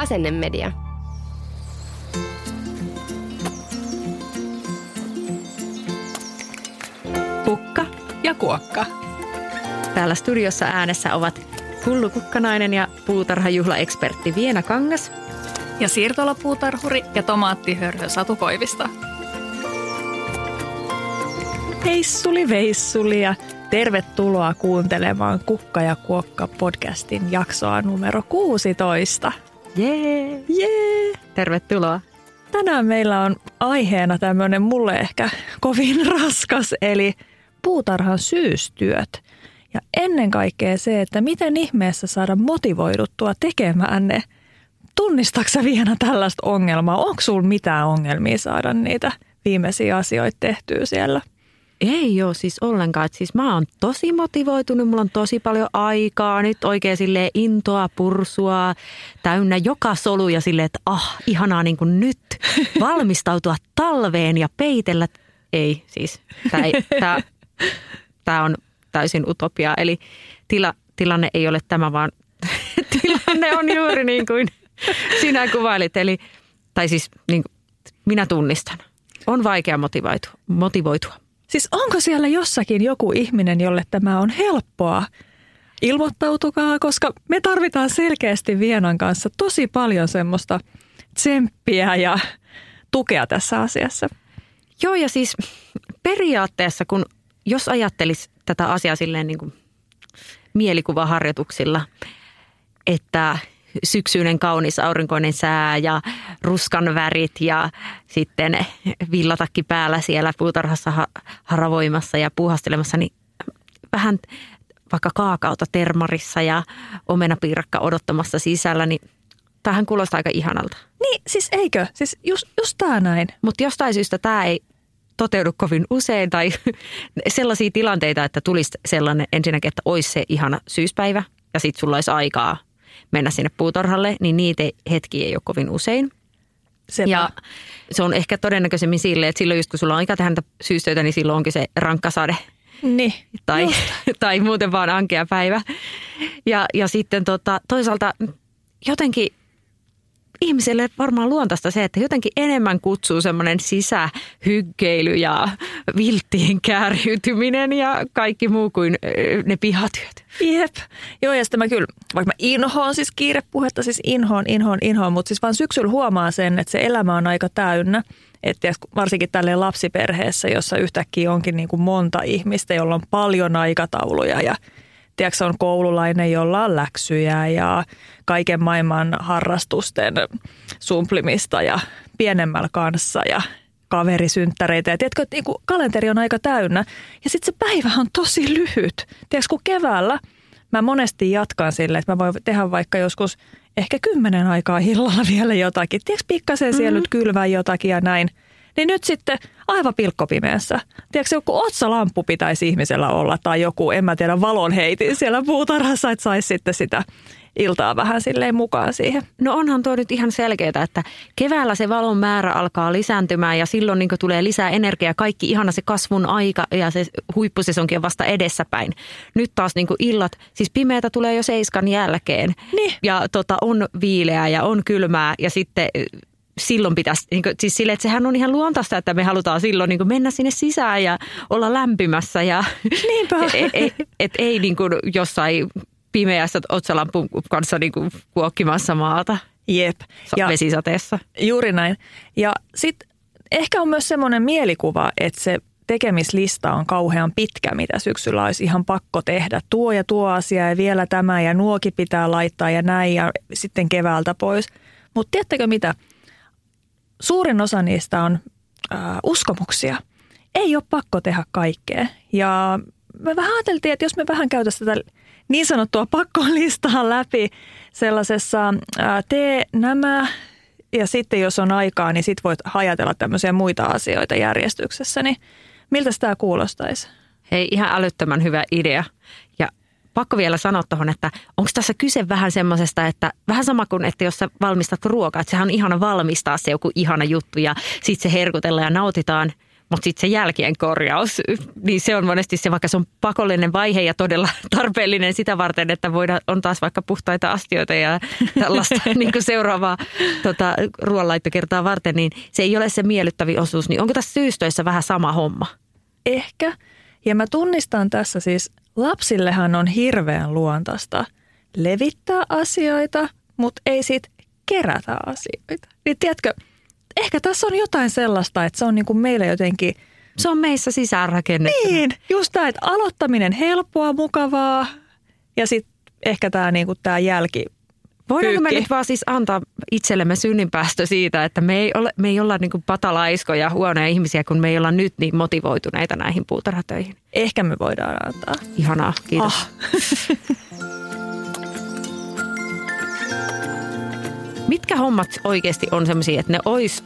Asennemedia. Kukka ja kuokka. Täällä studiossa äänessä ovat hullukukkanainen ja puutarhajuhlaekspertti Viena Kangas. Ja siirtolapuutarhuri ja tomaattihörhö Satu Koivista. Heissuli veissuli ja tervetuloa kuuntelemaan Kukka ja Kuokka podcastin jaksoa numero 16. Jee! Jee! Tervetuloa. Tänään meillä on aiheena tämmöinen mulle ehkä kovin raskas, eli puutarhan syystyöt. Ja ennen kaikkea se, että miten ihmeessä saada motivoiduttua tekemään ne. Tunnistaksä vielä tällaista ongelmaa? Onko sulla mitään ongelmia saada niitä viimeisiä asioita tehtyä siellä? Ei ole siis ollenkaan. Et siis mä oon tosi motivoitunut, mulla on tosi paljon aikaa nyt oikein sille intoa, pursua, täynnä joka solu ja silleen, että ah, ihanaa niin kuin nyt valmistautua talveen ja peitellä. Ei siis, tämä, on täysin utopia. Eli tila, tilanne ei ole tämä, vaan tilanne on juuri niin kuin sinä kuvailit. Eli, tai siis niin minä tunnistan. On vaikea motivoitua. motivoitua. Siis onko siellä jossakin joku ihminen, jolle tämä on helppoa? Ilmoittautukaa, koska me tarvitaan selkeästi Vienan kanssa tosi paljon semmoista tsemppiä ja tukea tässä asiassa. Joo ja siis periaatteessa, kun jos ajattelis tätä asiaa silleen niin kuin mielikuvaharjoituksilla, että syksyinen kaunis aurinkoinen sää ja ruskan värit ja sitten villatakki päällä siellä puutarhassa haravoimassa ja puuhastelemassa, niin vähän vaikka kaakauta termarissa ja omenapiirakka odottamassa sisällä, niin tämähän kuulostaa aika ihanalta. Niin, siis eikö? Siis just, just tämä näin. Mutta jostain syystä tämä ei toteudu kovin usein tai sellaisia tilanteita, että tulisi sellainen ensinnäkin, että olisi se ihana syyspäivä ja sitten sulla olisi aikaa mennä sinne puutarhalle, niin niitä hetkiä ei ole kovin usein. Sepä. Ja se on ehkä todennäköisemmin sille, että silloin just kun sulla on aika tehdä syystöitä, niin silloin onkin se rankka sade. Niin, tai, tai muuten vaan ankea päivä. Ja, ja sitten tota, toisaalta jotenkin ihmiselle varmaan luontaista se, että jotenkin enemmän kutsuu semmoinen sisähyggeily ja vilttien kääriytyminen ja kaikki muu kuin ne pihatyöt. Jep. Joo, ja sitten mä kyllä, vaikka mä inhoon siis kiirepuhetta, siis inhoon, inhoon, inhoon, mutta siis vaan syksyllä huomaa sen, että se elämä on aika täynnä. Että varsinkin tälle lapsiperheessä, jossa yhtäkkiä onkin niin kuin monta ihmistä, jolla on paljon aikatauluja ja – tiedätkö, on koululainen, jolla on läksyjä ja kaiken maailman harrastusten sumplimista ja pienemmällä kanssa ja kaverisynttäreitä. Ja tiedätkö, että niin kalenteri on aika täynnä. Ja sitten se päivä on tosi lyhyt. Tiedätkö, kun keväällä mä monesti jatkan sille, että mä voin tehdä vaikka joskus ehkä kymmenen aikaa illalla vielä jotakin. Tiedätkö, pikkasen siellä mm-hmm. nyt kylvää jotakin ja näin – niin nyt sitten aivan pilkkopimeässä. Tiedätkö, joku otsalamppu pitäisi ihmisellä olla tai joku, en mä tiedä, valonheitin siellä puutarhassa, että saisi sitten sitä iltaa vähän silleen mukaan siihen. No onhan tuo nyt ihan selkeää, että keväällä se valon määrä alkaa lisääntymään ja silloin niin tulee lisää energiaa. Kaikki ihana se kasvun aika ja se huippusesonkin on vasta edessäpäin. Nyt taas niin illat, siis pimeätä tulee jo seiskan jälkeen. Niin. Ja tota, on viileää ja on kylmää ja sitten silloin pitäisi, niin kuin, siis sille, että sehän on ihan luontaista, että me halutaan silloin niin kuin mennä sinne sisään ja olla lämpimässä. Ja, Niinpä. Et, et, et, ei niin kuin jossain pimeässä otsalampun kanssa niin kuin kuokkimassa maata. Jep. Ja vesisateessa. Juuri näin. Ja sitten ehkä on myös semmoinen mielikuva, että se tekemislista on kauhean pitkä, mitä syksyllä olisi ihan pakko tehdä. Tuo ja tuo asia ja vielä tämä ja nuoki pitää laittaa ja näin ja sitten keväältä pois. Mutta tiedättekö mitä? Suurin osa niistä on äh, uskomuksia. ei ole pakko tehdä kaikkea. Ja me vähän ajateltiin, että jos me vähän käytäisiin tätä niin sanottua pakkolistaa läpi sellaisessa ää, tee nämä ja sitten jos on aikaa, niin sitten voit ajatella tämmöisiä muita asioita järjestyksessä, niin miltä tämä kuulostaisi? Hei, ihan älyttömän hyvä idea. Pakko vielä sanoa tuohon, että onko tässä kyse vähän semmoisesta, että vähän sama kuin, että jos sä valmistat ruokaa, että sehän on ihana valmistaa se joku ihana juttu ja sitten se herkutella ja nautitaan – mutta sitten se jälkien korjaus, niin se on monesti se, vaikka se on pakollinen vaihe ja todella tarpeellinen sitä varten, että voidaan, on taas vaikka puhtaita astioita ja tällaista niin kuin seuraavaa tota, ruoanlaittokertaa varten, niin se ei ole se miellyttävi osuus. Niin onko tässä syystöissä vähän sama homma? Ehkä. Ja mä tunnistan tässä siis, lapsillehan on hirveän luontaista levittää asioita, mutta ei sit kerätä asioita. Niin tiedätkö, ehkä tässä on jotain sellaista, että se on niin kuin meille jotenkin... Se on meissä sisäänrakennettu. Niin, just tämä, että aloittaminen helppoa, mukavaa ja sitten ehkä tämä, niin kuin tämä jälki Voidaanko me nyt vaan siis antaa itsellemme synninpäästö siitä, että me ei, ole, me ei olla niin patalaiskoja, huonoja ihmisiä, kun me ei olla nyt niin motivoituneita näihin puutarhatöihin? Ehkä me voidaan antaa. Ihanaa, kiitos. Ah. Mitkä hommat oikeasti on sellaisia, että ne olisi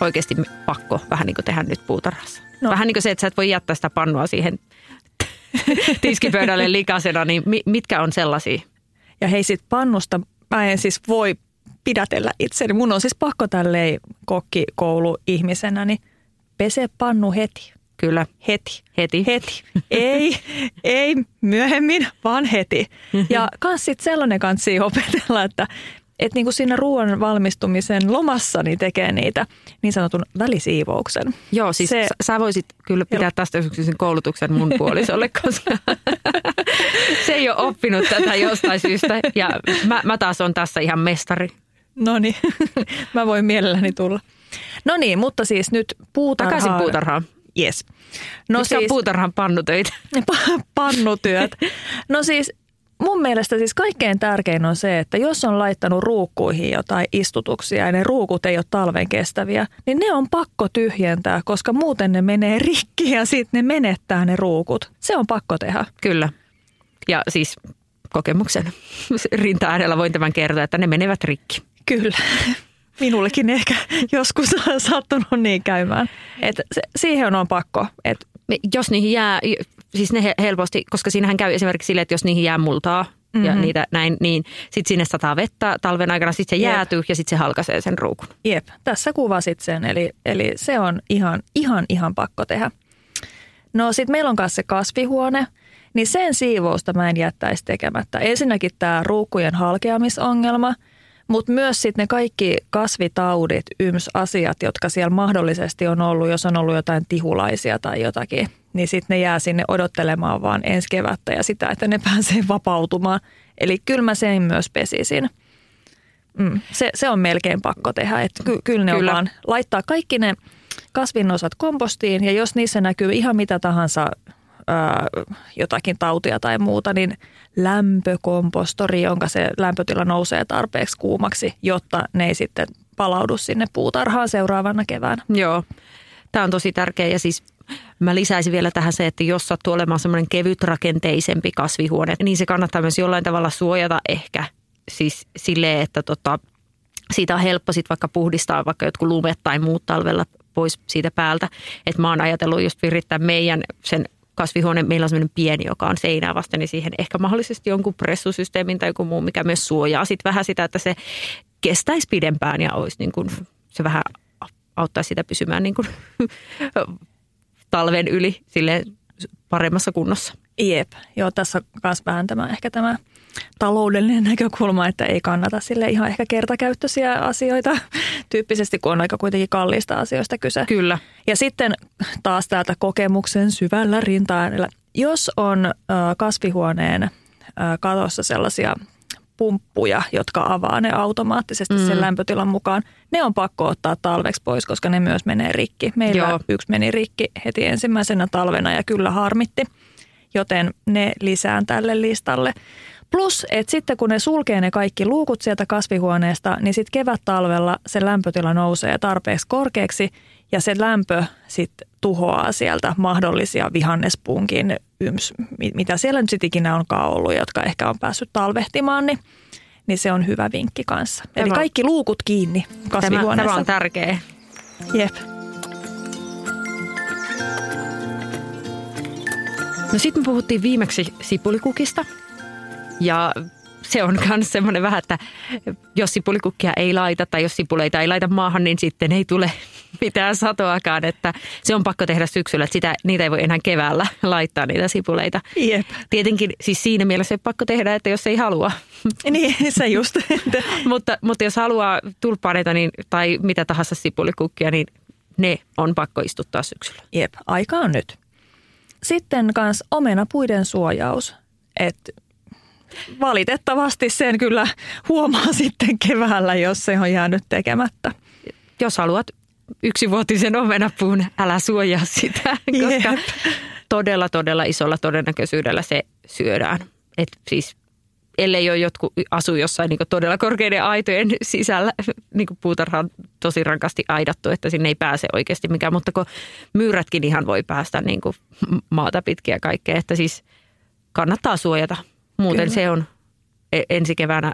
oikeasti pakko vähän niin kuin tehdä nyt puutarhassa? No. Vähän niin kuin se, että sä et voi jättää sitä pannua siihen tiskipöydälle likasena, niin mitkä on sellaisia? Ja hei sit pannusta, mä en siis voi pidätellä itseni. Mun on siis pakko tälleen kokkikoulu ihmisenä, niin pese pannu heti. Kyllä. Heti. Heti. Heti. ei, ei myöhemmin, vaan heti. Ja kans sit sellainen kansi opetella, että että niin kuin siinä ruoan valmistumisen lomassa niin tekee niitä niin sanotun välisiivouksen. Joo, siis se, sä voisit kyllä pitää jo. tästä yksityisen koulutuksen mun puolisolle, koska se ei ole oppinut tätä jostain syystä ja mä, mä taas on tässä ihan mestari. No niin, mä voin mielelläni tulla. No niin, mutta siis nyt puutarhaan. Takaisin puutarhaan. Yes. No Mitkä siis, on puutarhan pannutöitä? pannutyöt. No siis mun mielestä siis kaikkein tärkein on se, että jos on laittanut ruukkuihin jotain istutuksia ja ne ruukut ei ole talven kestäviä, niin ne on pakko tyhjentää, koska muuten ne menee rikki ja sitten ne menettää ne ruukut. Se on pakko tehdä. Kyllä. Ja siis kokemuksen rinta äärellä voin tämän kertoa, että ne menevät rikki. Kyllä. Minullekin ehkä joskus on sattunut niin käymään. Et se, siihen on pakko. Et jos niihin jää, siis ne helposti, koska siinähän käy esimerkiksi sille, että jos niihin jää multaa mm-hmm. ja niitä näin, niin sitten sinne sataa vettä talven aikana, sitten se Jep. jäätyy ja sitten se halkaisee sen ruukun. Jep, tässä kuvasit sen, eli, eli se on ihan, ihan, ihan pakko tehdä. No sitten meillä on kanssa se kasvihuone, niin sen siivousta mä en jättäisi tekemättä. Ensinnäkin tämä ruukkujen halkeamisongelma – mutta myös sitten ne kaikki kasvitaudit, yms asiat, jotka siellä mahdollisesti on ollut, jos on ollut jotain tihulaisia tai jotakin, niin sitten ne jää sinne odottelemaan vaan ensi kevättä ja sitä, että ne pääsee vapautumaan. Eli kyllä mä sen myös pesisin. Mm, se, se on melkein pakko tehdä, että ky, kyllä ne kyllä. on vaan laittaa kaikki ne kasvinnosat kompostiin ja jos niissä näkyy ihan mitä tahansa jotakin tautia tai muuta, niin lämpökompostori, jonka se lämpötila nousee tarpeeksi kuumaksi, jotta ne ei sitten palaudu sinne puutarhaan seuraavana keväänä. Joo, tämä on tosi tärkeä ja siis Mä lisäisin vielä tähän se, että jos sattuu olemaan semmoinen kevytrakenteisempi kasvihuone, niin se kannattaa myös jollain tavalla suojata ehkä. Siis silleen, että tota, siitä on helppo sitten vaikka puhdistaa vaikka jotkut lumet tai muut talvella pois siitä päältä. Että mä oon ajatellut just virittää meidän sen kasvihuone, meillä on sellainen pieni, joka on seinää vasten, niin siihen ehkä mahdollisesti jonkun pressusysteemin tai joku muu, mikä myös suojaa sitten vähän sitä, että se kestäisi pidempään ja olisi niin kuin, se vähän auttaa sitä pysymään niin kuin, talven yli sille paremmassa kunnossa. Jep, joo tässä myös vähän tämä ehkä tämä taloudellinen näkökulma, että ei kannata sille ihan ehkä kertakäyttöisiä asioita tyyppisesti, kun on aika kuitenkin kalliista asioista kyse. Kyllä. Ja sitten taas täältä kokemuksen syvällä rintaan, jos on kasvihuoneen katossa sellaisia pumppuja, jotka avaa ne automaattisesti mm. sen lämpötilan mukaan. Ne on pakko ottaa talveksi pois, koska ne myös menee rikki. Meillä Joo. yksi meni rikki heti ensimmäisenä talvena ja kyllä harmitti, joten ne lisään tälle listalle. Plus, että sitten kun ne sulkee ne kaikki luukut sieltä kasvihuoneesta, niin sitten kevät-talvella se lämpötila nousee tarpeeksi korkeaksi Ja se lämpö sitten tuhoaa sieltä mahdollisia vihannespunkin yms, mitä siellä nyt sitten ikinä onkaan ollut, jotka ehkä on päässyt talvehtimaan, niin, niin se on hyvä vinkki kanssa. Tämä, Eli kaikki luukut kiinni kasvihuoneessa. Tämä, tämä on tärkeä. Jep. No sitten me puhuttiin viimeksi sipulikukista ja se on myös semmoinen vähän, että jos sipulikukkia ei laita tai jos sipuleita ei laita maahan, niin sitten ei tule mitään satoakaan. Että se on pakko tehdä syksyllä, että sitä, niitä ei voi enää keväällä laittaa niitä sipuleita. Jep. Tietenkin siis siinä mielessä se pakko tehdä, että jos ei halua. Niin, se just. mutta, mutta jos haluaa tulppaaneita niin, tai mitä tahansa sipulikukkia, niin ne on pakko istuttaa syksyllä. Jep, aika on nyt. Sitten kans omenapuiden suojaus. Että valitettavasti sen kyllä huomaa sitten keväällä, jos se on jäänyt tekemättä. Jos haluat yksivuotisen omenapuun, älä suojaa sitä, koska Jep. todella, todella isolla todennäköisyydellä se syödään. Et siis ellei ole jotkut asu jossain niin todella korkeiden aitojen sisällä, niin kuin puutarha on tosi rankasti aidattu, että sinne ei pääse oikeasti mikään, mutta kun myyrätkin ihan voi päästä niin kuin maata pitkiä kaikkea, että siis kannattaa suojata. Muuten Kyllä. se on e- ensi keväänä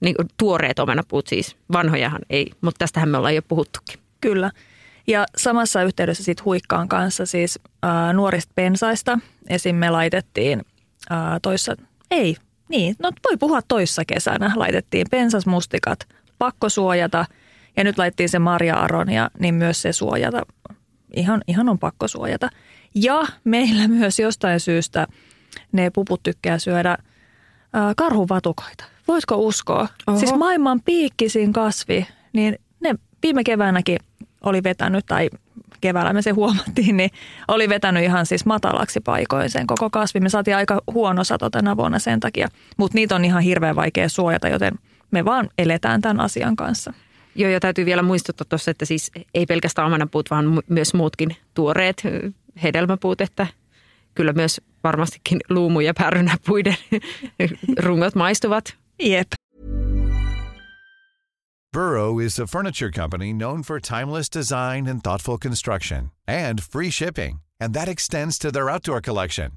niin kuin tuoreet omenapuut siis, vanhojahan ei, mutta tästähän me ollaan jo puhuttukin. Kyllä. Ja samassa yhteydessä sitten huikkaan kanssa siis äh, nuorista pensaista. Esim. me laitettiin äh, toissa, ei, niin, no voi puhua toissa kesänä. Laitettiin pensasmustikat, pakko suojata ja nyt laittiin se marja-aronia, niin myös se suojata. Ihan, ihan on pakko suojata. Ja meillä myös jostain syystä ne puput tykkää syödä – karhuvatukoita. Voisiko uskoa? Oho. Siis maailman piikkisin kasvi, niin ne viime keväänäkin oli vetänyt, tai keväällä me se huomattiin, niin oli vetänyt ihan siis matalaksi paikoin sen koko kasvi. Me saatiin aika huono sato tänä vuonna sen takia, mutta niitä on ihan hirveän vaikea suojata, joten me vaan eletään tämän asian kanssa. Joo, ja täytyy vielä muistuttaa tuossa, että siis ei pelkästään omenapuut, vaan myös muutkin tuoreet hedelmäpuut, että kyllä myös varmastikin luumu- ja pärynäpuiden rungot maistuvat. Jep. Burrow is a furniture company known for timeless design and thoughtful construction and free shipping, and that extends to their outdoor collection.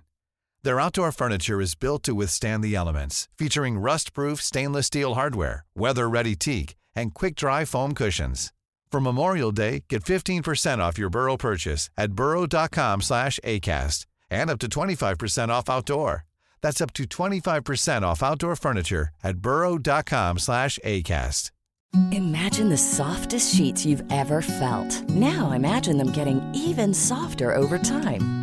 Their outdoor furniture is built to withstand the elements, featuring rust-proof stainless steel hardware, weather-ready teak, and quick-dry foam cushions. For Memorial Day, get 15% off your Burrow purchase at burrow.com slash ACAST and up to 25% off outdoor. That's up to 25% off outdoor furniture at burrow.com slash ACAST. Imagine the softest sheets you've ever felt. Now imagine them getting even softer over time.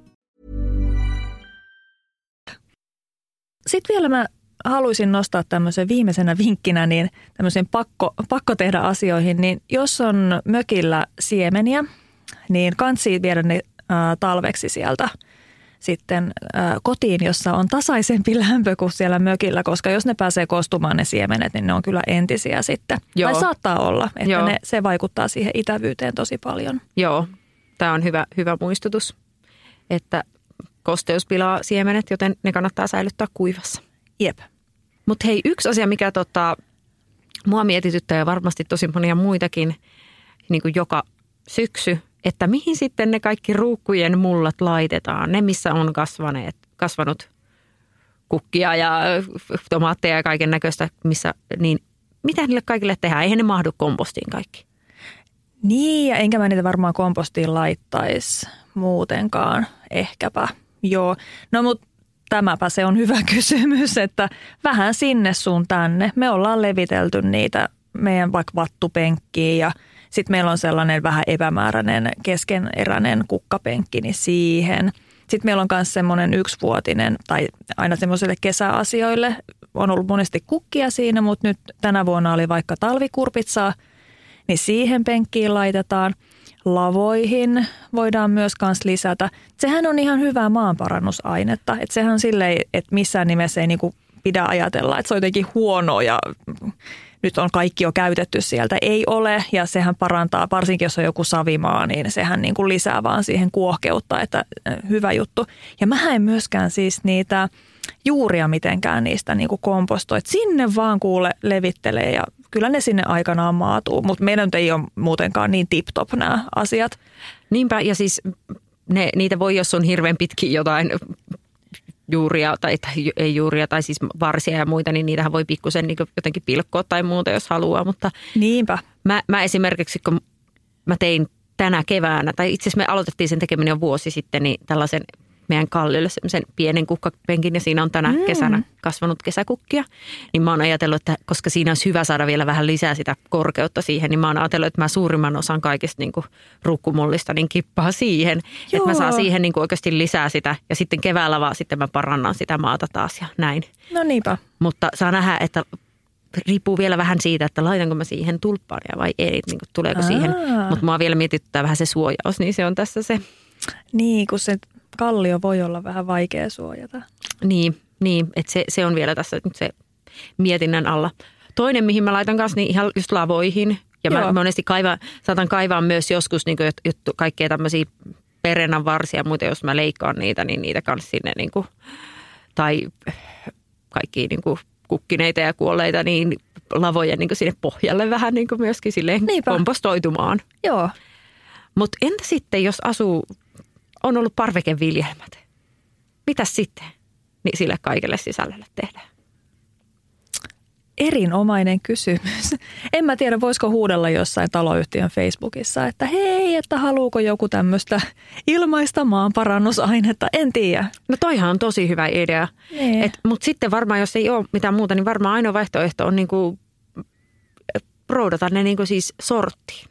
Sitten vielä mä haluaisin nostaa tämmöisen viimeisenä vinkkinä, niin tämmöisen pakko, pakko tehdä asioihin, niin jos on mökillä siemeniä, niin kansi viedä ne ä, talveksi sieltä sitten ä, kotiin, jossa on tasaisempi lämpö kuin siellä mökillä, koska jos ne pääsee kostumaan ne siemenet, niin ne on kyllä entisiä sitten. Joo. Tai saattaa olla, että ne, se vaikuttaa siihen itävyyteen tosi paljon. Joo, tämä on hyvä, hyvä muistutus, että kosteus pilaa siemenet, joten ne kannattaa säilyttää kuivassa. Jep. Mutta hei, yksi asia, mikä tota, mua mietityttää ja varmasti tosi monia muitakin niin kuin joka syksy, että mihin sitten ne kaikki ruukkujen mullat laitetaan. Ne, missä on kasvaneet, kasvanut kukkia ja tomaatteja ja kaiken näköistä, missä, niin mitä niille kaikille tehdään? Eihän ne mahdu kompostiin kaikki. Niin, ja enkä mä niitä varmaan kompostiin laittaisi muutenkaan, ehkäpä. Joo, no mutta tämäpä se on hyvä kysymys, että vähän sinne sun tänne. Me ollaan levitelty niitä meidän vaikka vattupenkkiin ja sitten meillä on sellainen vähän epämääräinen keskeneräinen kukkapenkki, niin siihen. Sitten meillä on myös semmoinen yksivuotinen tai aina semmoisille kesäasioille on ollut monesti kukkia siinä, mutta nyt tänä vuonna oli vaikka talvikurpitsaa, niin siihen penkkiin laitetaan – lavoihin voidaan myös kans lisätä. Sehän on ihan hyvää maanparannusainetta. Että sehän on silleen, että missään nimessä ei niinku pidä ajatella, että se on jotenkin huono ja nyt on kaikki jo käytetty sieltä. Ei ole ja sehän parantaa, varsinkin jos on joku savimaa, niin sehän niin kuin lisää vaan siihen kuohkeutta, että hyvä juttu. Ja mä en myöskään siis niitä juuria mitenkään niistä niin kuin kompostoi. Et sinne vaan kuule levittelee ja kyllä ne sinne aikanaan maatuu, mutta meidän ei ole muutenkaan niin tip-top nämä asiat. Niinpä, ja siis ne, niitä voi, jos on hirveän pitkin jotain juuria tai, tai ei juuria tai siis varsia ja muita, niin niitähän voi pikkusen niin jotenkin pilkkoa tai muuta, jos haluaa. Mutta Niinpä. Mä, mä esimerkiksi, kun mä tein tänä keväänä, tai itse asiassa me aloitettiin sen tekeminen jo vuosi sitten, niin tällaisen meidän kallille semmoisen pienen kukkapenkin ja siinä on tänä mm. kesänä kasvanut kesäkukkia. Niin mä oon ajatellut, että koska siinä olisi hyvä saada vielä vähän lisää sitä korkeutta siihen, niin mä oon ajatellut, että mä suurimman osan kaikista niin kuin rukkumullista niin kippaa siihen. Joo. Että mä saan siihen niin kuin oikeasti lisää sitä ja sitten keväällä vaan sitten mä parannan sitä maata taas ja näin. No niinpä. Mutta saa nähdä, että riippuu vielä vähän siitä, että laitanko mä siihen tulppaaria vai ei, niin kuin tuleeko Aa. siihen. Mutta mua vielä mietityttää vähän se suojaus, niin se on tässä se. Niin, kun se kallio voi olla vähän vaikea suojata. Niin, niin että se, se on vielä tässä nyt se mietinnän alla. Toinen, mihin mä laitan kanssa, niin ihan just lavoihin. Ja Joo. mä monesti kaivan, saatan kaivaa myös joskus niin kuin, kaikkea tämmöisiä perennan varsia ja muuten, jos mä leikkaan niitä, niin niitä kanssa sinne niin kuin, tai kaikki niin kuin kukkineita ja kuolleita, niin lavojen niin kuin sinne pohjalle vähän niin kuin myöskin silleen Niinpä. kompostoitumaan. Joo. Mutta entä sitten, jos asuu on ollut parvekeviljelmät. Mitä sitten niin sille kaikelle sisällölle tehdään? Erinomainen kysymys. En mä tiedä, voisiko huudella jossain taloyhtiön Facebookissa, että hei, että haluuko joku tämmöistä ilmaista maanparannusainetta. En tiedä. No toihan on tosi hyvä idea. Niin. Mutta sitten varmaan, jos ei ole mitään muuta, niin varmaan ainoa vaihtoehto on niinku proudata ne niinku siis sorttiin.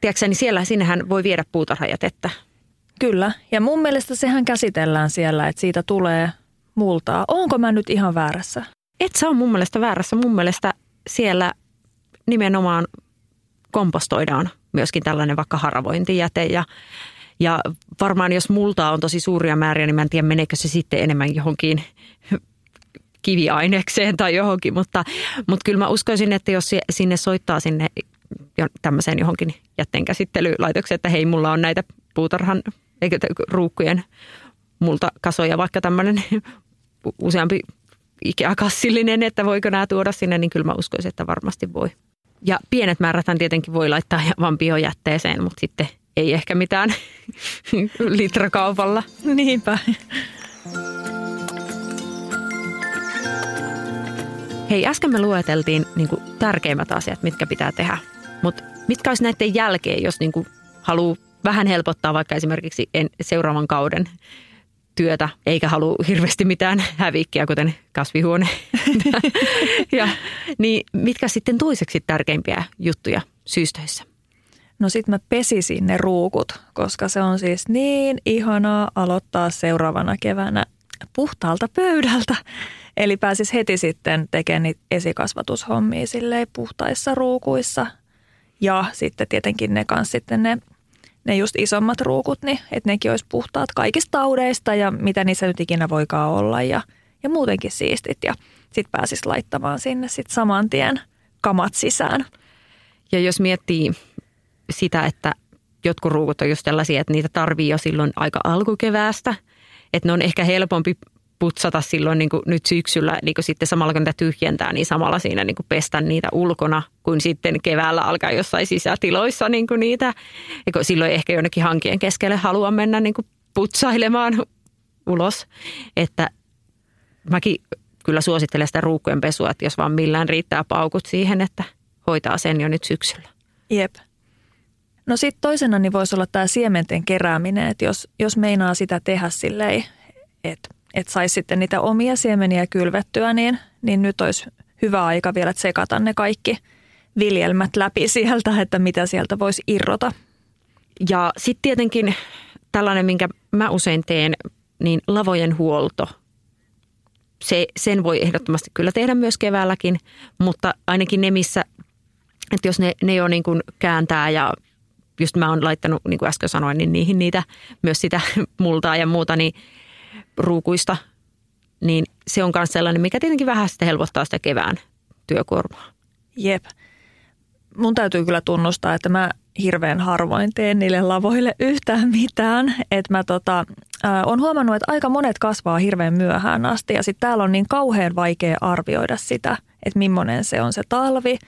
Tiedätkö, niin siellä, sinnehän voi viedä puutarhajätettä. Kyllä, ja mun mielestä sehän käsitellään siellä, että siitä tulee multaa. Onko mä nyt ihan väärässä? Et sä on mun mielestä väärässä. Mun mielestä siellä nimenomaan kompostoidaan myöskin tällainen vaikka haravointijäte ja ja varmaan jos multaa on tosi suuria määriä, niin mä en tiedä meneekö se sitten enemmän johonkin kiviainekseen tai johonkin, mutta, mutta kyllä mä uskoisin, että jos sinne soittaa sinne tämmöiseen johonkin jätteenkäsittelylaitokseen, että hei, mulla on näitä puutarhan eikä ruukkujen multa kasoja, vaikka tämmöinen useampi ikäkassillinen, että voiko nämä tuoda sinne, niin kyllä mä uskoisin, että varmasti voi. Ja pienet määräthän tietenkin voi laittaa vaan biojätteeseen, mutta sitten ei ehkä mitään litrakaupalla. Niinpä. Hei, äsken me lueteltiin niin kuin, tärkeimmät asiat, mitkä pitää tehdä. Mutta mitkä olisi näiden jälkeen, jos niin kuin, haluaa vähän helpottaa vaikka esimerkiksi en, seuraavan kauden työtä, eikä halua hirveästi mitään hävikkiä, kuten kasvihuone. ja, niin mitkä sitten toiseksi tärkeimpiä juttuja syystöissä? No sit mä pesisin ne ruukut, koska se on siis niin ihanaa aloittaa seuraavana keväänä puhtaalta pöydältä. Eli pääsis heti sitten tekemään niitä esikasvatushommia puhtaissa ruukuissa. Ja sitten tietenkin ne kanssa sitten ne ne just isommat ruukut, niin että nekin olisi puhtaat kaikista taudeista ja mitä niissä nyt ikinä voikaan olla ja, ja muutenkin siistit. Ja sitten pääsis laittamaan sinne sitten saman tien kamat sisään. Ja jos miettii sitä, että jotkut ruukut on just tällaisia, että niitä tarvii jo silloin aika alkukeväästä, että ne on ehkä helpompi putsata silloin niin kuin nyt syksyllä niin kuin sitten samalla kun niitä tyhjentää, niin samalla siinä niin kuin pestä niitä ulkona, kuin sitten keväällä alkaa jossain sisätiloissa niin kuin niitä. Ja silloin ehkä jonnekin hankien keskelle haluan mennä niin kuin putsailemaan ulos. Että mäkin kyllä suosittelen sitä ruukkujen pesua, että jos vaan millään riittää paukut siihen, että hoitaa sen jo nyt syksyllä. Jep. No sitten toisena niin voisi olla tämä siementen kerääminen, että jos, jos meinaa sitä tehdä silleen, että että saisi sitten niitä omia siemeniä kylvettyä, niin, niin nyt olisi hyvä aika vielä tsekata ne kaikki viljelmät läpi sieltä, että mitä sieltä voisi irrota. Ja sitten tietenkin tällainen, minkä mä usein teen, niin lavojen huolto. Se, sen voi ehdottomasti kyllä tehdä myös keväälläkin, mutta ainakin ne, missä, että jos ne, ne jo niin kuin kääntää ja just mä oon laittanut, niin kuin äsken sanoin, niin niihin niitä myös sitä multaa ja muuta niin ruukuista. Niin se on myös sellainen, mikä tietenkin vähän sitten helpottaa sitä kevään työkuormaa. Jep. Mun täytyy kyllä tunnustaa, että mä hirveän harvoin teen niille lavoille yhtään mitään. Että mä tota, äh, on huomannut, että aika monet kasvaa hirveän myöhään asti ja sitten täällä on niin kauhean vaikea arvioida sitä, että millainen se on se talvi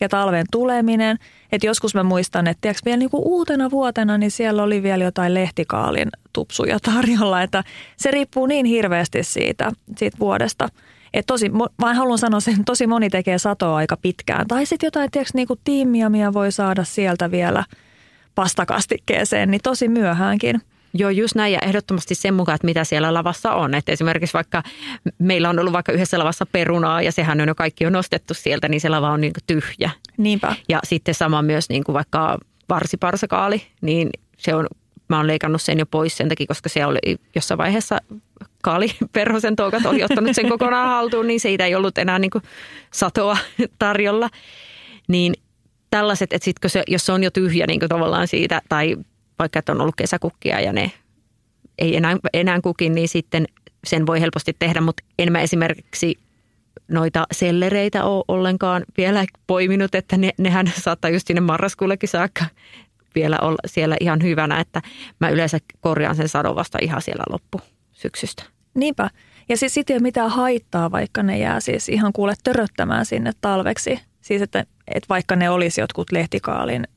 ja talven tuleminen. Että joskus mä muistan, että tiiäks, vielä niin kuin uutena vuotena, niin siellä oli vielä jotain lehtikaalin tupsuja tarjolla, että se riippuu niin hirveästi siitä, siitä vuodesta – et tosi, mä haluan sanoa sen, tosi moni tekee satoa aika pitkään. Tai sitten jotain, tiedätkö, niin kuin tiimiamia voi saada sieltä vielä pastakastikkeeseen, niin tosi myöhäänkin. Joo, just näin ja ehdottomasti sen mukaan, että mitä siellä lavassa on. Että esimerkiksi vaikka meillä on ollut vaikka yhdessä lavassa perunaa ja sehän on jo kaikki on nostettu sieltä, niin se lava on niin tyhjä. Niinpä. Ja sitten sama myös niin kuin vaikka varsiparsakaali, niin se on mä oon leikannut sen jo pois sen takia, koska se oli jossain vaiheessa Kaali Perhosen toukat oli ottanut sen kokonaan haltuun, niin siitä ei ollut enää niin satoa tarjolla. Niin tällaiset, että sit, se, jos se on jo tyhjä niin tavallaan siitä, tai vaikka että on ollut kesäkukkia ja ne ei enää, enää kukin, niin sitten sen voi helposti tehdä, mutta en mä esimerkiksi noita sellereitä ole ollenkaan vielä poiminut, että ne, nehän saattaa just sinne marraskuullekin saakka vielä olla siellä ihan hyvänä, että mä yleensä korjaan sen sadon vasta ihan siellä loppu syksystä. Niinpä. Ja siis sitten ei ole mitään haittaa, vaikka ne jää siis ihan kuule töröttämään sinne talveksi. Siis että, että vaikka ne olisi jotkut lehtikaalin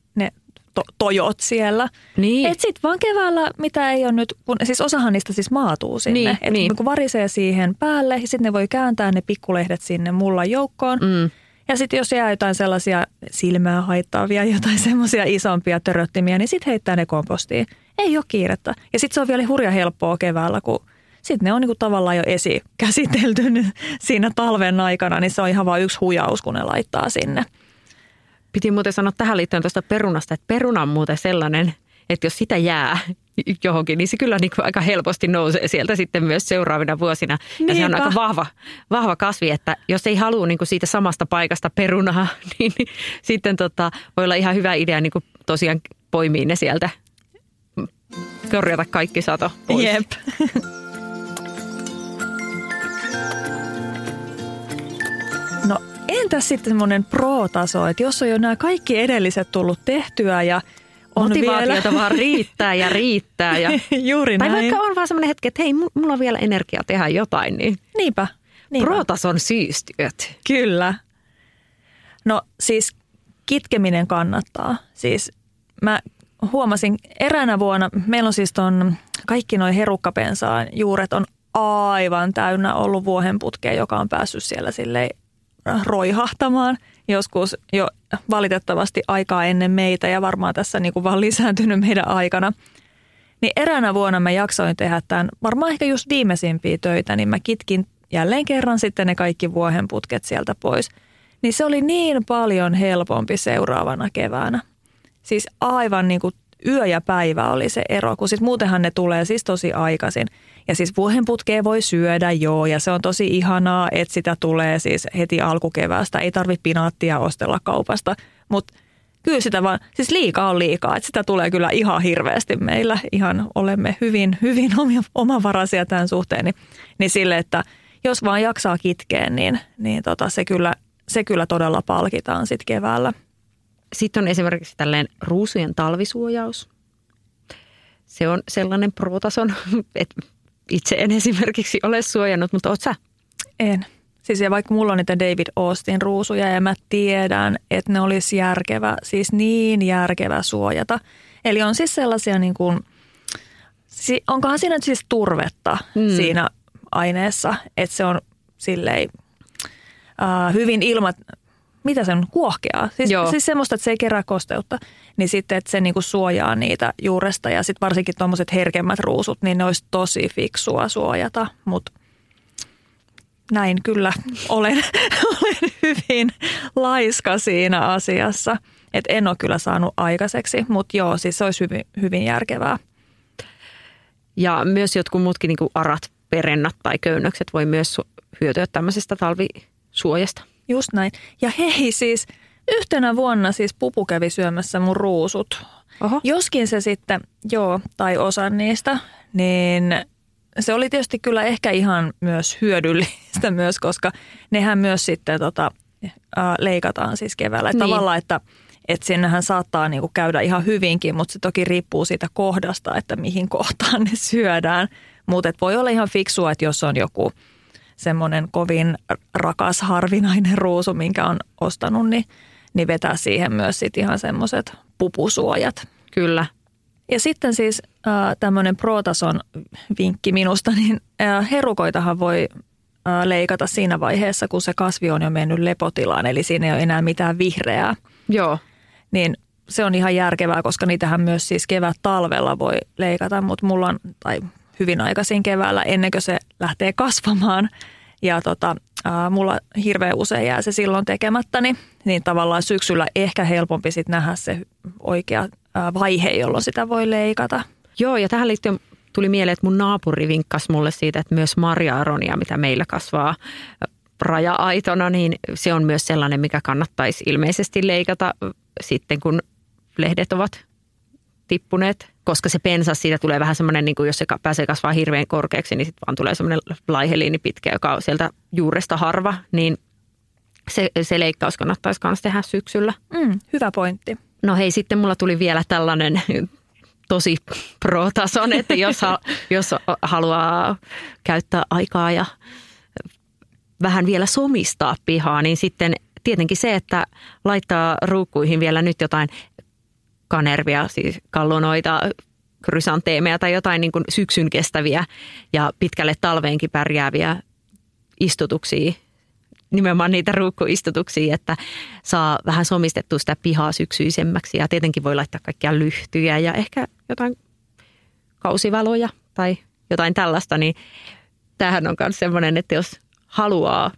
to- tojot siellä. Niin. Et sit vaan keväällä, mitä ei ole nyt, kun siis osahan niistä siis maatuu sinne. Niin, että niin. kun varisee siihen päälle, ja sitten ne voi kääntää ne pikkulehdet sinne mulla joukkoon. Mm. Ja sitten jos jää jotain sellaisia silmää haittaavia, jotain semmoisia isompia töröttimiä, niin sitten heittää ne kompostiin. Ei ole kiirettä. Ja sitten se on vielä hurja helppoa keväällä, kun sitten ne on niinku tavallaan jo esikäsitelty siinä talven aikana, niin se on ihan vain yksi hujaus, kun ne laittaa sinne. Piti muuten sanoa tähän liittyen tuosta perunasta, että peruna on muuten sellainen, että jos sitä jää johonkin, niin se kyllä niin aika helposti nousee sieltä sitten myös seuraavina vuosina. Ja se on aika vahva, vahva kasvi, että jos ei halua niin kuin siitä samasta paikasta perunaa, niin sitten tota, voi olla ihan hyvä idea niin kuin tosiaan poimia ne sieltä, korjata kaikki sato pois. Jep. entäs sitten semmoinen pro-taso, että jos on jo nämä kaikki edelliset tullut tehtyä ja on Motivaatiota vielä... vaan riittää ja riittää. Ja... Juuri tai näin. vaikka on vaan semmoinen hetki, että hei, mulla on vielä energiaa tehdä jotain, niin Niinpä. Niinpä. pro-tason siistiöt. Kyllä. No siis kitkeminen kannattaa. Siis mä huomasin eräänä vuonna, meillä on siis ton, kaikki noin herukkapensaan juuret on aivan täynnä ollut vuohenputkea, joka on päässyt siellä silleen roihahtamaan joskus jo valitettavasti aikaa ennen meitä ja varmaan tässä niin kuin vaan lisääntynyt meidän aikana. Niin eräänä vuonna mä jaksoin tehdä tämän, varmaan ehkä just viimeisimpiä töitä, niin mä kitkin jälleen kerran sitten ne kaikki vuohenputket sieltä pois. Niin se oli niin paljon helpompi seuraavana keväänä. Siis aivan niin kuin yö ja päivä oli se ero, kun siis muutenhan ne tulee siis tosi aikaisin. Ja siis vuohenputkea voi syödä joo, ja se on tosi ihanaa, että sitä tulee siis heti alkukeväästä. Ei tarvi pinaattia ostella kaupasta, mutta kyllä sitä vaan, siis liikaa on liikaa, että sitä tulee kyllä ihan hirveästi meillä. Ihan olemme hyvin, hyvin omavaraisia tämän suhteen, niin, niin sille, että jos vaan jaksaa kitkeä, niin, niin tota, se, kyllä, se kyllä todella palkitaan sitten keväällä. Sitten on esimerkiksi tällainen ruusujen talvisuojaus. Se on sellainen protason, että itse en esimerkiksi ole suojannut, mutta oot sä? En. Siis ja vaikka mulla on niitä David Austin ruusuja ja mä tiedän, että ne olisi järkevä, siis niin järkevä suojata. Eli on siis sellaisia niin kuin, onkohan siinä nyt siis turvetta mm. siinä aineessa, että se on silleen uh, hyvin ilmat, mitä se on, kuohkeaa. Siis, siis semmoista, että se ei kerää kosteutta. Niin sitten, että se niinku suojaa niitä juuresta ja sitten varsinkin tuommoiset herkemmät ruusut, niin ne olisi tosi fiksua suojata. Mutta näin kyllä olen, olen hyvin laiska siinä asiassa. Että en ole kyllä saanut aikaiseksi, mutta joo, siis se olisi hyvin, hyvin järkevää. Ja myös jotkut muutkin niin arat, perennat tai köynnökset voi myös hyötyä tämmöisestä talvisuojasta. Just näin. Ja hei siis, yhtenä vuonna siis pupu kävi syömässä mun ruusut. Oho. Joskin se sitten, joo, tai osa niistä, niin se oli tietysti kyllä ehkä ihan myös hyödyllistä myös, koska nehän myös sitten tota, ää, leikataan siis keväällä. Niin. Tavallaan, että, että sinnehän saattaa niinku käydä ihan hyvinkin, mutta se toki riippuu siitä kohdasta, että mihin kohtaan ne syödään. Mutta voi olla ihan fiksua, että jos on joku semmoinen kovin rakas, harvinainen ruusu, minkä on ostanut, niin, niin vetää siihen myös sit ihan semmoiset pupusuojat. Kyllä. Ja sitten siis äh, tämmöinen protason vinkki minusta, niin äh, herukoitahan voi äh, leikata siinä vaiheessa, kun se kasvi on jo mennyt lepotilaan, eli siinä ei ole enää mitään vihreää. Joo. Niin se on ihan järkevää, koska niitähän myös siis kevät-talvella voi leikata, mutta mulla on, tai hyvin aikaisin keväällä, ennen kuin se lähtee kasvamaan. Ja tota, ää, mulla hirveän usein jää se silloin tekemättä, niin, niin tavallaan syksyllä ehkä helpompi sit nähdä se oikea ää, vaihe, jolloin sitä voi leikata. Joo, ja tähän liittyen tuli mieleen, että mun naapuri vinkkasi mulle siitä, että myös marja-aronia, mitä meillä kasvaa raja-aitona, niin se on myös sellainen, mikä kannattaisi ilmeisesti leikata sitten, kun lehdet ovat tippuneet, koska se pensas siitä tulee vähän semmoinen, niin kuin jos se pääsee kasvaa hirveän korkeaksi, niin sitten vaan tulee semmoinen laiheliini pitkä, joka on sieltä juuresta harva, niin se, se leikkaus kannattaisi myös tehdä syksyllä. Mm, hyvä pointti. No hei, sitten mulla tuli vielä tällainen tosi pro-tason, että jos, jos haluaa käyttää aikaa ja vähän vielä somistaa pihaa, niin sitten tietenkin se, että laittaa ruukkuihin vielä nyt jotain kanervia, siis kallonoita, krysanteemeja tai jotain niin kuin syksyn kestäviä ja pitkälle talveenkin pärjääviä istutuksia, nimenomaan niitä ruukkuistutuksia, että saa vähän somistettua sitä pihaa syksyisemmäksi. Ja tietenkin voi laittaa kaikkia lyhtyjä ja ehkä jotain kausivaloja tai jotain tällaista, niin tämähän on myös semmoinen, että jos haluaa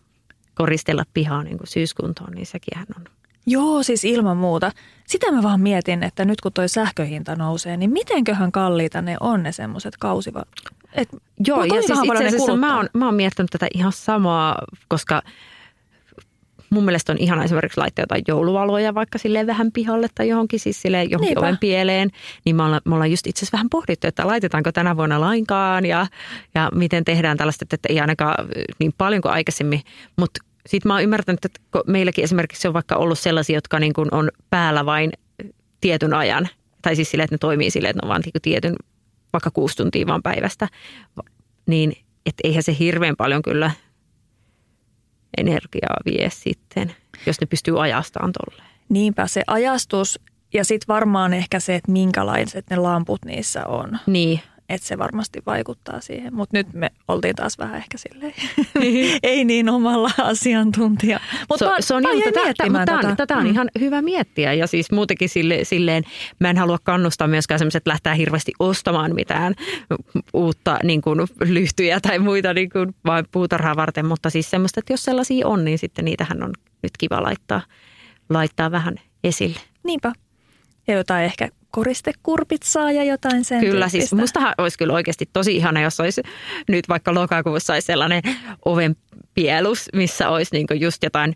koristella pihaa niin kuin syyskuntoon, niin sekin on Joo, siis ilman muuta. Sitä mä vaan mietin, että nyt kun toi sähköhinta nousee, niin mitenköhän kalliita ne on ne semmoiset kausiva... Et, Joo, ja siis itse asiassa mä oon, mä oon miettinyt tätä ihan samaa, koska mun mielestä on ihana esimerkiksi laittaa jotain jouluvaloja vaikka silleen vähän pihalle tai johonkin, siis silleen johonkin Niinpä. oven pieleen. Niin me ollaan, me ollaan just itse asiassa vähän pohdittu, että laitetaanko tänä vuonna lainkaan ja, ja miten tehdään tällaista, että ei ainakaan niin paljon kuin aikaisemmin. Mutta sitten mä oon ymmärtänyt, että meilläkin esimerkiksi on vaikka ollut sellaisia, jotka niin kuin on päällä vain tietyn ajan. Tai siis silleen, että ne toimii silleen, että ne on vain niin tietyn vaikka kuusi tuntia vaan päivästä. Niin että eihän se hirveän paljon kyllä energiaa vie sitten, jos ne pystyy ajastaan tolleen. Niinpä se ajastus ja sitten varmaan ehkä se, että minkälaiset ne lamput niissä on. Niin että se varmasti vaikuttaa siihen. Mutta nyt me oltiin taas vähän ehkä silleen, niin. ei niin omalla asiantuntija. Mutta so, se on ihan, tätä, mutta tätä. On, tätä on mm. ihan hyvä miettiä ja siis muutenkin sille, silleen, mä en halua kannustaa myöskään semmoiset, että lähtää hirveästi ostamaan mitään uutta niin kuin lyhtyjä tai muita niin kuin vain puutarhaa varten, mutta siis semmoista, että jos sellaisia on, niin sitten niitähän on nyt kiva laittaa, laittaa vähän esille. Niinpä. Ja jotain ehkä koristekurpitsaa ja jotain sen Kyllä, siis tyyppistä. siis mustahan olisi kyllä oikeasti tosi ihana, jos olisi nyt vaikka lokakuussa olisi sellainen ovenpielus, missä olisi niin just jotain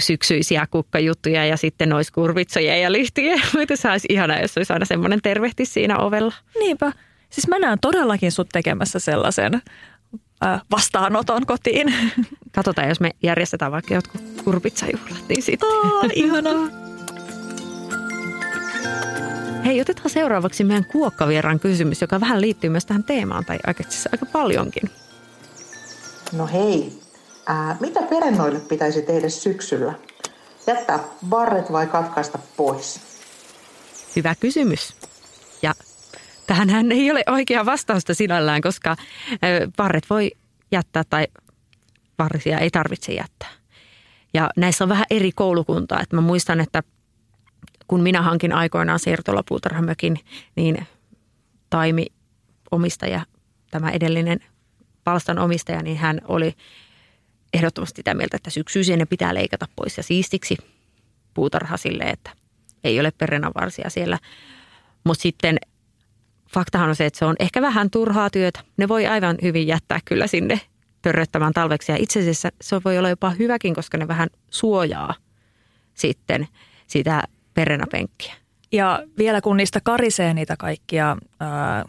syksyisiä kukkajuttuja ja sitten olisi kurvitsoja ja. Mutta se olisi ihana, jos olisi aina semmoinen tervehti siinä ovella. Niinpä. Siis mä näen todellakin sut tekemässä sellaisen vastaanoton kotiin. Katsotaan, jos me järjestetään vaikka jotkut kurpitsajuhlat, niin sitten. Oh, ihanaa. Hei, otetaan seuraavaksi meidän kuokkavieran kysymys, joka vähän liittyy myös tähän teemaan, tai aika, siis aika paljonkin. No hei, ää, mitä perennoille pitäisi tehdä syksyllä? Jättää varret vai katkaista pois? Hyvä kysymys. Ja tähän ei ole oikea vastausta sinällään, koska varret voi jättää tai varsia ei tarvitse jättää. Ja näissä on vähän eri koulukuntaa. Että mä muistan, että kun minä hankin aikoinaan siirtolapuutarhamökin, niin taimi omistaja, tämä edellinen palstan omistaja, niin hän oli ehdottomasti sitä mieltä, että syksyisin ne pitää leikata pois ja siistiksi puutarha sille, että ei ole perennavarsia siellä. Mutta sitten faktahan on se, että se on ehkä vähän turhaa työtä. Ne voi aivan hyvin jättää kyllä sinne pörröttämään talveksi ja itse asiassa se voi olla jopa hyväkin, koska ne vähän suojaa sitten sitä perennapenkkiä. Ja vielä kun niistä karisee niitä kaikkia ää,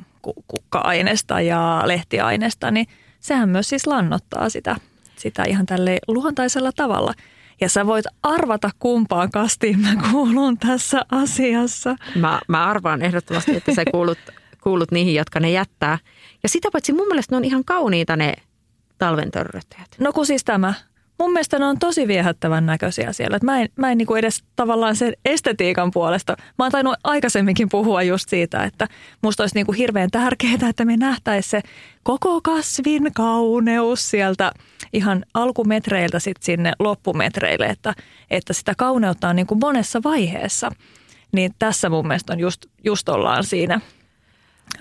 kukka-aineesta ja lehtiaineesta, niin sehän myös siis lannottaa sitä, sitä ihan tälle luontaisella tavalla. Ja sä voit arvata kumpaan kastiin mä kuulun tässä asiassa. Mä, mä arvaan ehdottomasti, että sä kuulut, kuulut niihin, jotka ne jättää. Ja sitä paitsi mun mielestä ne on ihan kauniita ne talven No kun siis tämä mun mielestä ne on tosi viehättävän näköisiä siellä. mä en, mä en niin kuin edes tavallaan sen estetiikan puolesta. Mä oon tainnut aikaisemminkin puhua just siitä, että musta olisi niin kuin hirveän tärkeää, että me nähtäisiin se koko kasvin kauneus sieltä ihan alkumetreiltä sit sinne loppumetreille, että, että sitä kauneutta on niin kuin monessa vaiheessa. Niin tässä mun mielestä on just, just ollaan siinä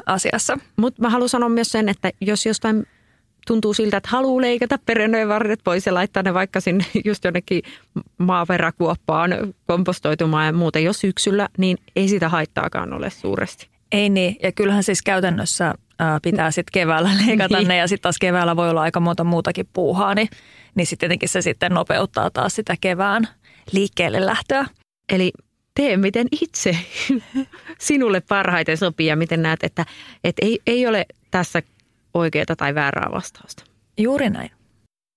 asiassa. Mutta mä haluan sanoa myös sen, että jos jostain tuntuu siltä, että haluaa leikata perennojen varret pois ja laittaa ne vaikka sinne just jonnekin maaperäkuoppaan kompostoitumaan ja muuten jo syksyllä, niin ei sitä haittaakaan ole suuresti. Ei niin, ja kyllähän siis käytännössä pitää sitten keväällä leikata niin. ne ja sitten taas keväällä voi olla aika monta muutakin puuhaa, niin, niin sitten tietenkin se sitten nopeuttaa taas sitä kevään liikkeelle lähtöä. Eli tee miten itse sinulle parhaiten sopii ja miten näet, että, että ei, ei ole tässä oikeaa tai väärää vastausta. Juuri näin.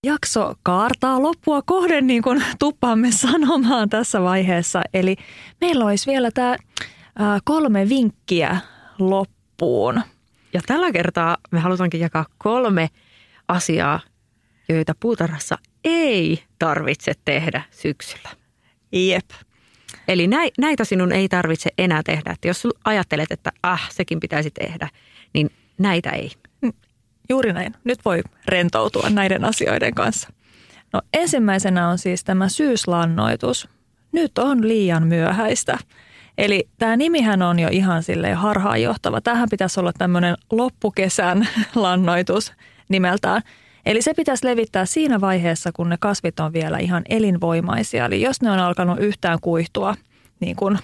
Jakso kaartaa loppua kohden, niin kuin tuppaamme sanomaan tässä vaiheessa. Eli meillä olisi vielä tämä kolme vinkkiä loppuun. Ja tällä kertaa me halutaankin jakaa kolme asiaa, joita puutarhassa ei tarvitse tehdä syksyllä. Jep. Eli näitä sinun ei tarvitse enää tehdä. Että jos ajattelet, että ah, sekin pitäisi tehdä, niin näitä ei. Juuri näin. Nyt voi rentoutua näiden asioiden kanssa. No ensimmäisenä on siis tämä syyslannoitus. Nyt on liian myöhäistä. Eli tämä nimihän on jo ihan sille harhaanjohtava. Tähän pitäisi olla tämmöinen loppukesän lannoitus nimeltään. Eli se pitäisi levittää siinä vaiheessa, kun ne kasvit on vielä ihan elinvoimaisia. Eli jos ne on alkanut yhtään kuihtua, niin kuin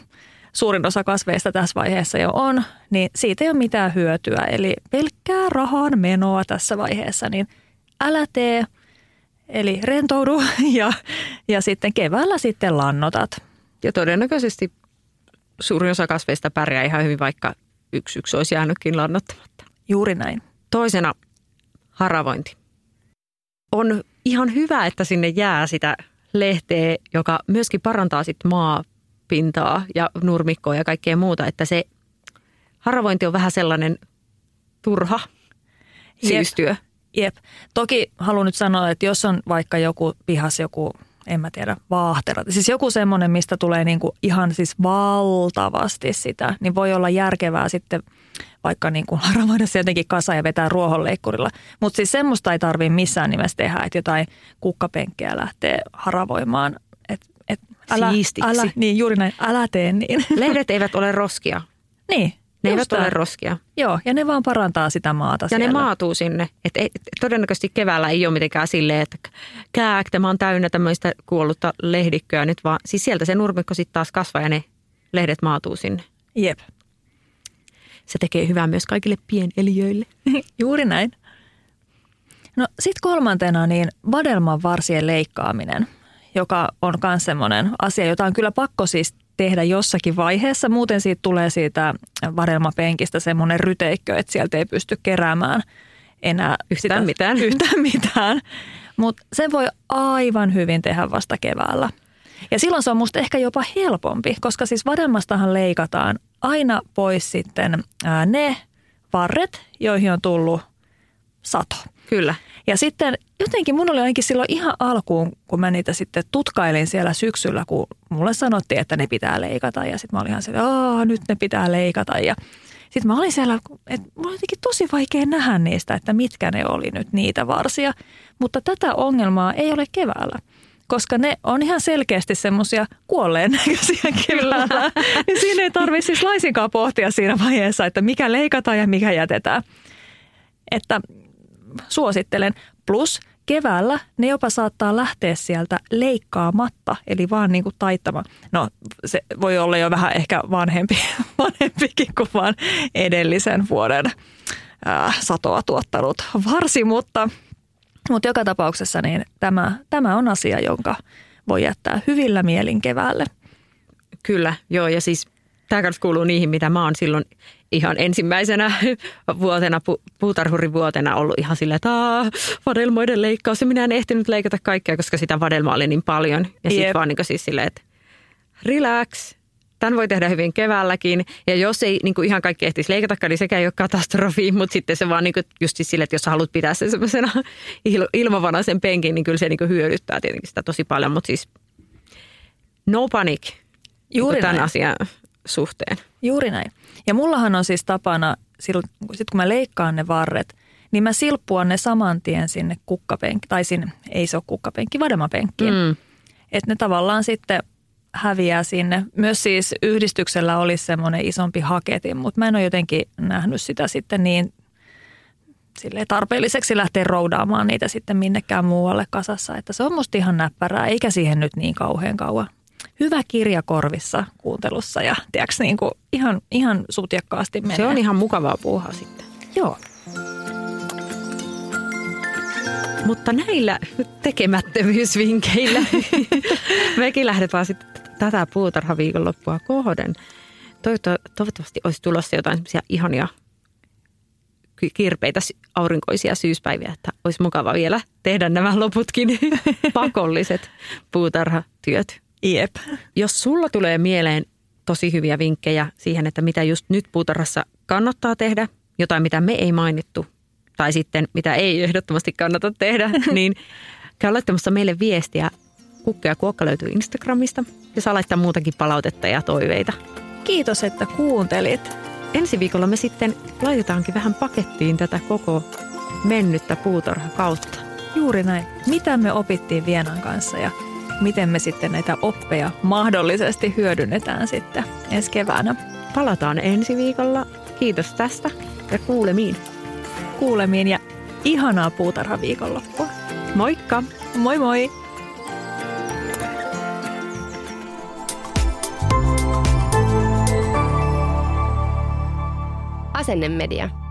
suurin osa kasveista tässä vaiheessa jo on, niin siitä ei ole mitään hyötyä. Eli pelkkää rahan menoa tässä vaiheessa, niin älä tee, eli rentoudu ja, ja sitten keväällä sitten lannotat. Ja todennäköisesti suurin osa kasveista pärjää ihan hyvin, vaikka yksi yksi olisi jäänytkin lannottamatta. Juuri näin. Toisena haravointi. On ihan hyvä, että sinne jää sitä lehteä, joka myöskin parantaa sitten maa pintaa ja nurmikkoa ja kaikkea muuta, että se haravointi on vähän sellainen turha syystyö. Jep. Jep. Toki haluan nyt sanoa, että jos on vaikka joku pihas joku, en mä tiedä, vaahtera, siis joku semmoinen, mistä tulee niinku ihan siis valtavasti sitä, niin voi olla järkevää sitten vaikka niin kuin haravoida se jotenkin kasa ja vetää ruohonleikkurilla. Mutta siis semmoista ei tarvitse missään nimessä tehdä, että jotain kukkapenkkejä lähtee haravoimaan älä, Siistiksi. älä, niin juuri näin, älä tee niin. Lehdet eivät ole roskia. Niin. Ne eivät tämä. ole roskia. Joo, ja ne vaan parantaa sitä maata Ja siellä. ne maatuu sinne. Et, et, todennäköisesti keväällä ei ole mitenkään silleen, että kääk, tämä on täynnä tämmöistä kuollutta lehdikköä nyt vaan. Siis sieltä se nurmikko sitten taas kasvaa ja ne lehdet maatuu sinne. Jep. Se tekee hyvää myös kaikille pienelijöille. Juuri näin. No sitten kolmantena niin vadelman varsien leikkaaminen – joka on myös semmoinen asia, jota on kyllä pakko siis tehdä jossakin vaiheessa. Muuten siitä tulee siitä vadelmapenkistä semmoinen ryteikkö, että sieltä ei pysty keräämään enää yhtään sitä, mitään. Yhtään mitään. Mutta sen voi aivan hyvin tehdä vasta keväällä. Ja silloin se on musta ehkä jopa helpompi, koska siis vadelmastahan leikataan aina pois sitten ne varret, joihin on tullut sato. Kyllä. Ja sitten jotenkin mun oli ainakin silloin ihan alkuun, kun mä niitä sitten tutkailin siellä syksyllä, kun mulle sanottiin, että ne pitää leikata. Ja sitten mä olin ihan se, että nyt ne pitää leikata. Ja sitten mä olin siellä, että mulla oli jotenkin tosi vaikea nähdä niistä, että mitkä ne oli nyt niitä varsia. Mutta tätä ongelmaa ei ole keväällä koska ne on ihan selkeästi semmoisia kuolleen näköisiä keväällä. niin siinä ei tarvitse siis laisinkaan pohtia siinä vaiheessa, että mikä leikataan ja mikä jätetään. Että suosittelen. Plus keväällä ne jopa saattaa lähteä sieltä leikkaamatta, eli vaan niin kuin taittamaan. No se voi olla jo vähän ehkä vanhempi, vanhempikin kuin vaan edellisen vuoden ää, satoa tuottanut varsi, mutta, mutta joka tapauksessa niin tämä, tämä on asia, jonka voi jättää hyvillä mielin keväälle. Kyllä, joo ja siis tämä kuuluu niihin, mitä mä oon silloin ihan ensimmäisenä vuotena, pu- puutarhurivuotena ollut ihan silleen, että vadelmoiden leikkaus. Ja minä en ehtinyt leikata kaikkea, koska sitä vadelmaa oli niin paljon. Ja sitten vaan niin siis silleen, että relax, Tämän voi tehdä hyvin keväälläkin. Ja jos ei niin kuin ihan kaikki ehtisi leikatakaan, niin sekään ei ole katastrofi. Mutta sitten se vaan niin kuin just siis sille, että jos haluat pitää sen semmoisena il- ilmavana sen penkin, niin kyllä se niin kuin hyödyttää tietenkin sitä tosi paljon. Mutta siis no panic Juuri niin tämän näin. asian suhteen. Juuri näin. Ja mullahan on siis tapana, sit kun mä leikkaan ne varret, niin mä silppuan ne saman tien sinne kukkapenkki, tai sinne, ei se ole kukkapenkki, vademapenkkiin. Mm. Että ne tavallaan sitten häviää sinne. Myös siis yhdistyksellä olisi semmoinen isompi haketin, mutta mä en ole jotenkin nähnyt sitä sitten niin sille tarpeelliseksi lähteä roudaamaan niitä sitten minnekään muualle kasassa. Että se on musta ihan näppärää, eikä siihen nyt niin kauhean kauan. Hyvä kirja korvissa kuuntelussa ja tiiäks, niin kuin ihan, ihan sutjakkaasti menee. Se on ihan mukavaa puuhaa sitten. Joo. Mutta näillä tekemättömyysvinkkeillä mekin lähdetään sitten tätä puutarhaviikonloppua kohden. Toivottavasti olisi tulossa jotain ihania kirpeitä aurinkoisia syyspäiviä, että olisi mukava vielä tehdä nämä loputkin pakolliset puutarhatyöt. Jep. Jos sulla tulee mieleen tosi hyviä vinkkejä siihen, että mitä just nyt puutarhassa kannattaa tehdä, jotain mitä me ei mainittu, tai sitten mitä ei ehdottomasti kannata tehdä, niin käy laittamassa meille viestiä. Kukka ja Kuokka löytyy Instagramista ja saa laittaa muutakin palautetta ja toiveita. Kiitos, että kuuntelit. Ensi viikolla me sitten laitetaankin vähän pakettiin tätä koko mennyttä puutarhakautta. Juuri näin. Mitä me opittiin Vienan kanssa ja miten me sitten näitä oppeja mahdollisesti hyödynnetään sitten ensi keväänä. Palataan ensi viikolla. Kiitos tästä ja kuulemiin. Kuulemiin ja ihanaa puutarhaviikonloppua. Moikka! Moi moi! Asennemedia. Imagine